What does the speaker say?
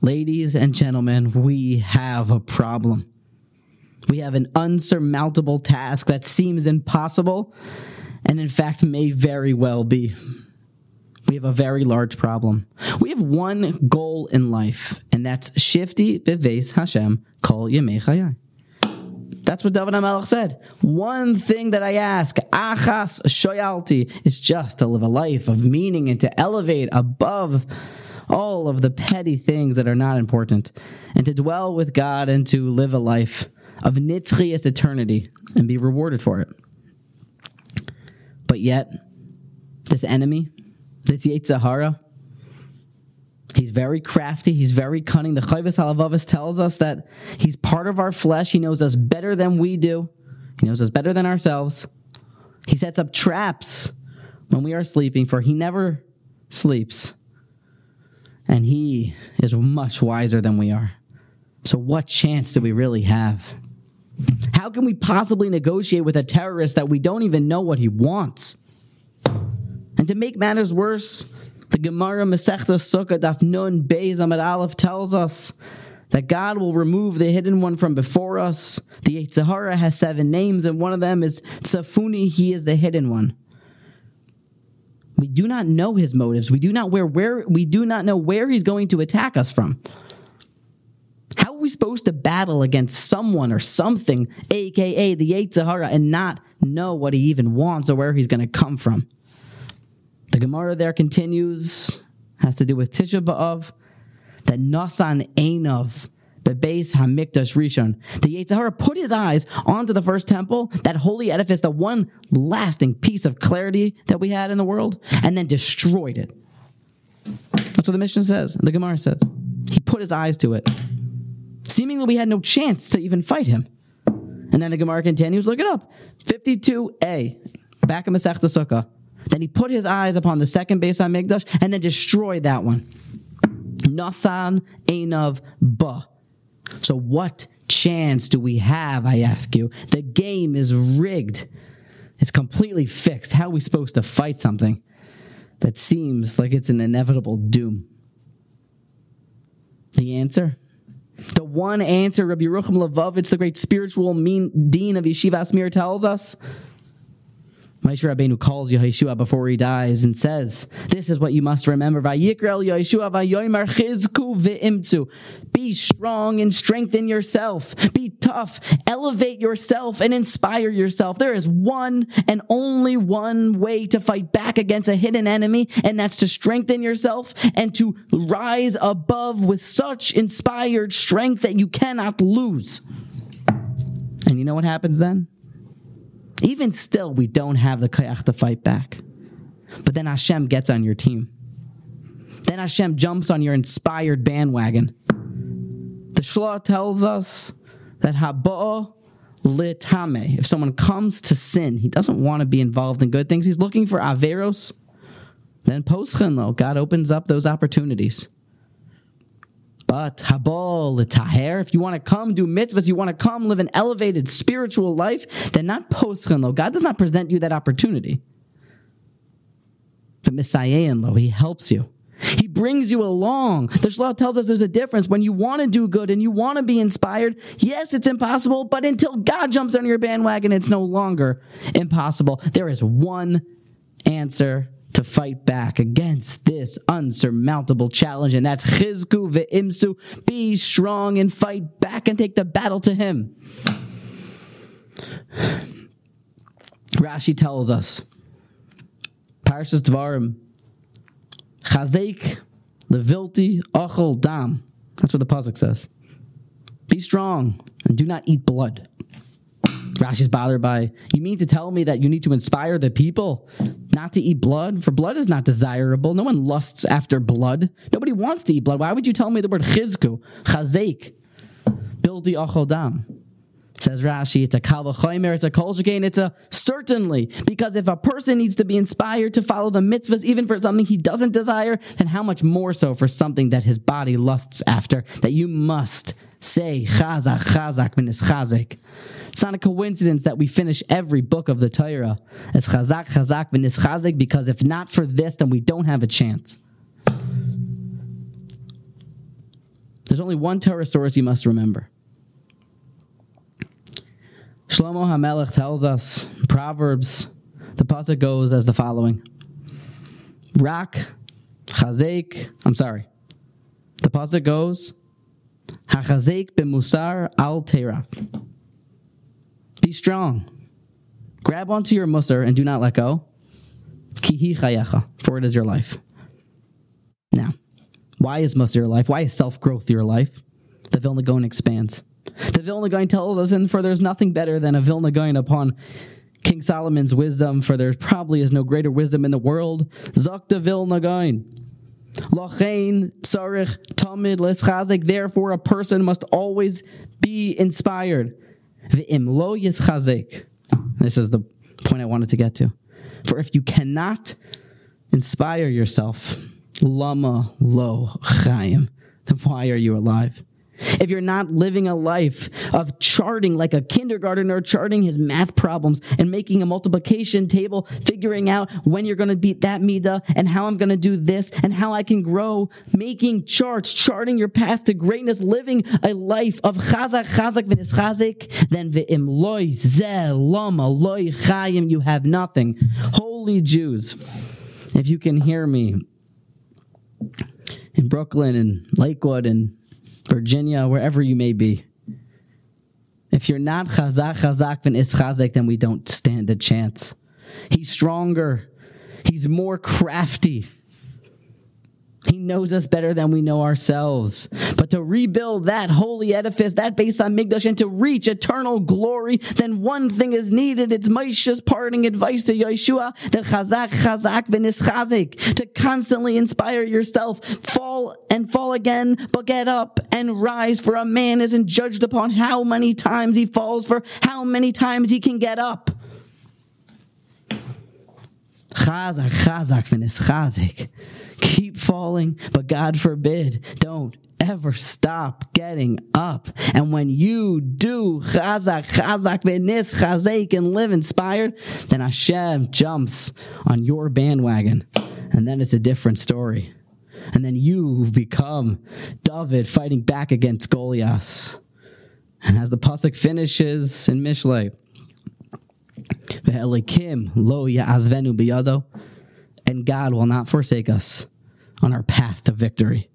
Ladies and gentlemen, we have a problem. We have an unsurmountable task that seems impossible and, in fact, may very well be. We have a very large problem. We have one goal in life, and that's Shifti Beves Hashem Kol Yemei. That's what David HaMelech said. One thing that I ask, achas shoyalti, is just to live a life of meaning and to elevate above all of the petty things that are not important, and to dwell with God and to live a life of nitzchias eternity and be rewarded for it. But yet, this enemy, this Yetzirah, he's very crafty, he's very cunning. The Chovos HaLevavos tells us that he's part of our flesh, he knows us better than we do, he knows us better than ourselves. He sets up traps when we are sleeping, for he never sleeps and he is much wiser than we are. So, what chance do we really have? How can we possibly negotiate with a terrorist that we don't even know what he wants? And to make matters worse, the Gemara Masechta Sukkah Daf Nun Beis Amad Aleph tells us that God will remove the hidden one from before us. The Yetzirah has seven names, and one of them is Tsafuni. He is the hidden one. We do not know his motives. We do not where where we do not know where he's going to attack us from. How are we supposed to battle against someone or something, aka the Yetzirah, and not know what he even wants or where he's going to come from? The Gemara there continues, has to do with Tisha B'Av, that Nasan Einov Bebeis Hamikdash Rishon. The Yetzirah put his eyes onto the first temple, that holy edifice, the one lasting piece of clarity that we had in the world, and then destroyed it. That's what the Mishnah says, the Gemara says. He put his eyes to it. Seemingly we had no chance to even fight him. And then the Gemara continues, look it up. 52a, back in Masechta Sukkah. Then he put his eyes upon the second Beis Hamikdash and then destroyed that one. Nasan Einav Ba. So, what chance do we have, I ask you? The game is rigged. It's completely fixed. How are we supposed to fight something that seems like it's an inevitable doom? The answer? The one answer Rabbi Yerucham Levovitz, the great spiritual mean dean of Yeshiva Mir, tells us Moshe Rabbeinu calls Yehoshua before he dies and says, "This is what you must remember. Be strong and strengthen yourself. Be tough. Elevate yourself and inspire yourself. There is one and only one way to fight back against a hidden enemy, and that's to strengthen yourself and to rise above with such inspired strength that you cannot lose." And you know what happens then? Even still, we don't have the kayach to fight back. But then Hashem gets on your team. Then Hashem jumps on your inspired bandwagon. The Shlah tells us that Haba litame. If someone comes to sin, he doesn't want to be involved in good things. He's looking for averos. Then poschen though, God opens up those opportunities. But habol taher, if you want to come do mitzvahs, you want to come live an elevated spiritual life, then not poschen lo. God does not present you that opportunity. But misayein lo, He helps you. He brings you along. The Shlah tells us there's a difference when you want to do good and you want to be inspired. Yes, it's impossible, but until God jumps on your bandwagon, it's no longer impossible. There is one answer to fight back against this unsurmountable challenge, and that's Chizku ve'imsu. Be strong and fight back and take the battle to him. Rashi tells us, Parshas Dvarim, Chazek levilti ochel dam. That's what the pasuk says. Be strong and do not eat blood. Rashi's bothered by, you mean to tell me that you need to inspire the people not to eat blood? For blood is not desirable. No one lusts after blood. Nobody wants to eat blood. Why would you tell me the word chizku, chazek, bildi achodam? Says Rashi, it's a kalvachomer, it's a kolshikain, it's a certainly. Because if a person needs to be inspired to follow the mitzvahs, even for something he doesn't desire, then how much more so for something that his body lusts after, that you must say chazak, chazak, minis chazek. It's not a coincidence that we finish every book of the Torah as chazak, chazak, v'nis chazek, because if not for this, then we don't have a chance. There's only one Torah source you must remember. Shlomo HaMelech tells us, Proverbs, the pasuk goes as the following. Rak, chazek, I'm sorry. The pasuk goes, Hachazek b'musar al teraf. Be strong. Grab onto your musar and do not let go. Kihi chayecha, for it is your life. Now, why is musar your life? Why is self growth your life? The Vilna Gaon expands. The Vilna Gaon tells us, and for there's nothing better than a Vilna Gaon upon King Solomon's wisdom, for there probably is no greater wisdom in the world. Zakta Vilna Gaon. Lachain tsarich tamid leschazik. Therefore, a person must always be inspired. This is the point I wanted to get to. For if you cannot inspire yourself, lama lo chayim, then why are you alive? If you're not living a life of charting like a kindergartner charting his math problems and making a multiplication table, figuring out when you're going to beat that mida and how I'm going to do this and how I can grow, making charts, charting your path to greatness, living a life of chazak, chazak, v'nischazik, then ve'im loy ze lama loy chayim, you have nothing. Holy Jews, if you can hear me in Brooklyn and Lakewood and Virginia, wherever you may be. If you're not chazak chazak then is chazak, then we don't stand a chance. He's stronger. He's more crafty. Knows us better than we know ourselves. But to rebuild that holy edifice, that Beis Hamikdash, and to reach eternal glory, then one thing is needed. It's Moshe's parting advice to Yeshua that chazak, chazak, v'nischazik, to constantly inspire yourself, fall and fall again, but get up and rise. For a man isn't judged upon how many times he falls, for how many times he can get up. Chazak, chazak, v'nischazik. Keep falling, but God forbid, don't ever stop getting up. And when you do chazak, chazak, v'nis, chazak, and live inspired, then Hashem jumps on your bandwagon. And then it's a different story. And then you become David fighting back against Goliath. And as the pasuk finishes in Mishlei, Lo ya'azvenu biyado, and God will not forsake us on our path to victory.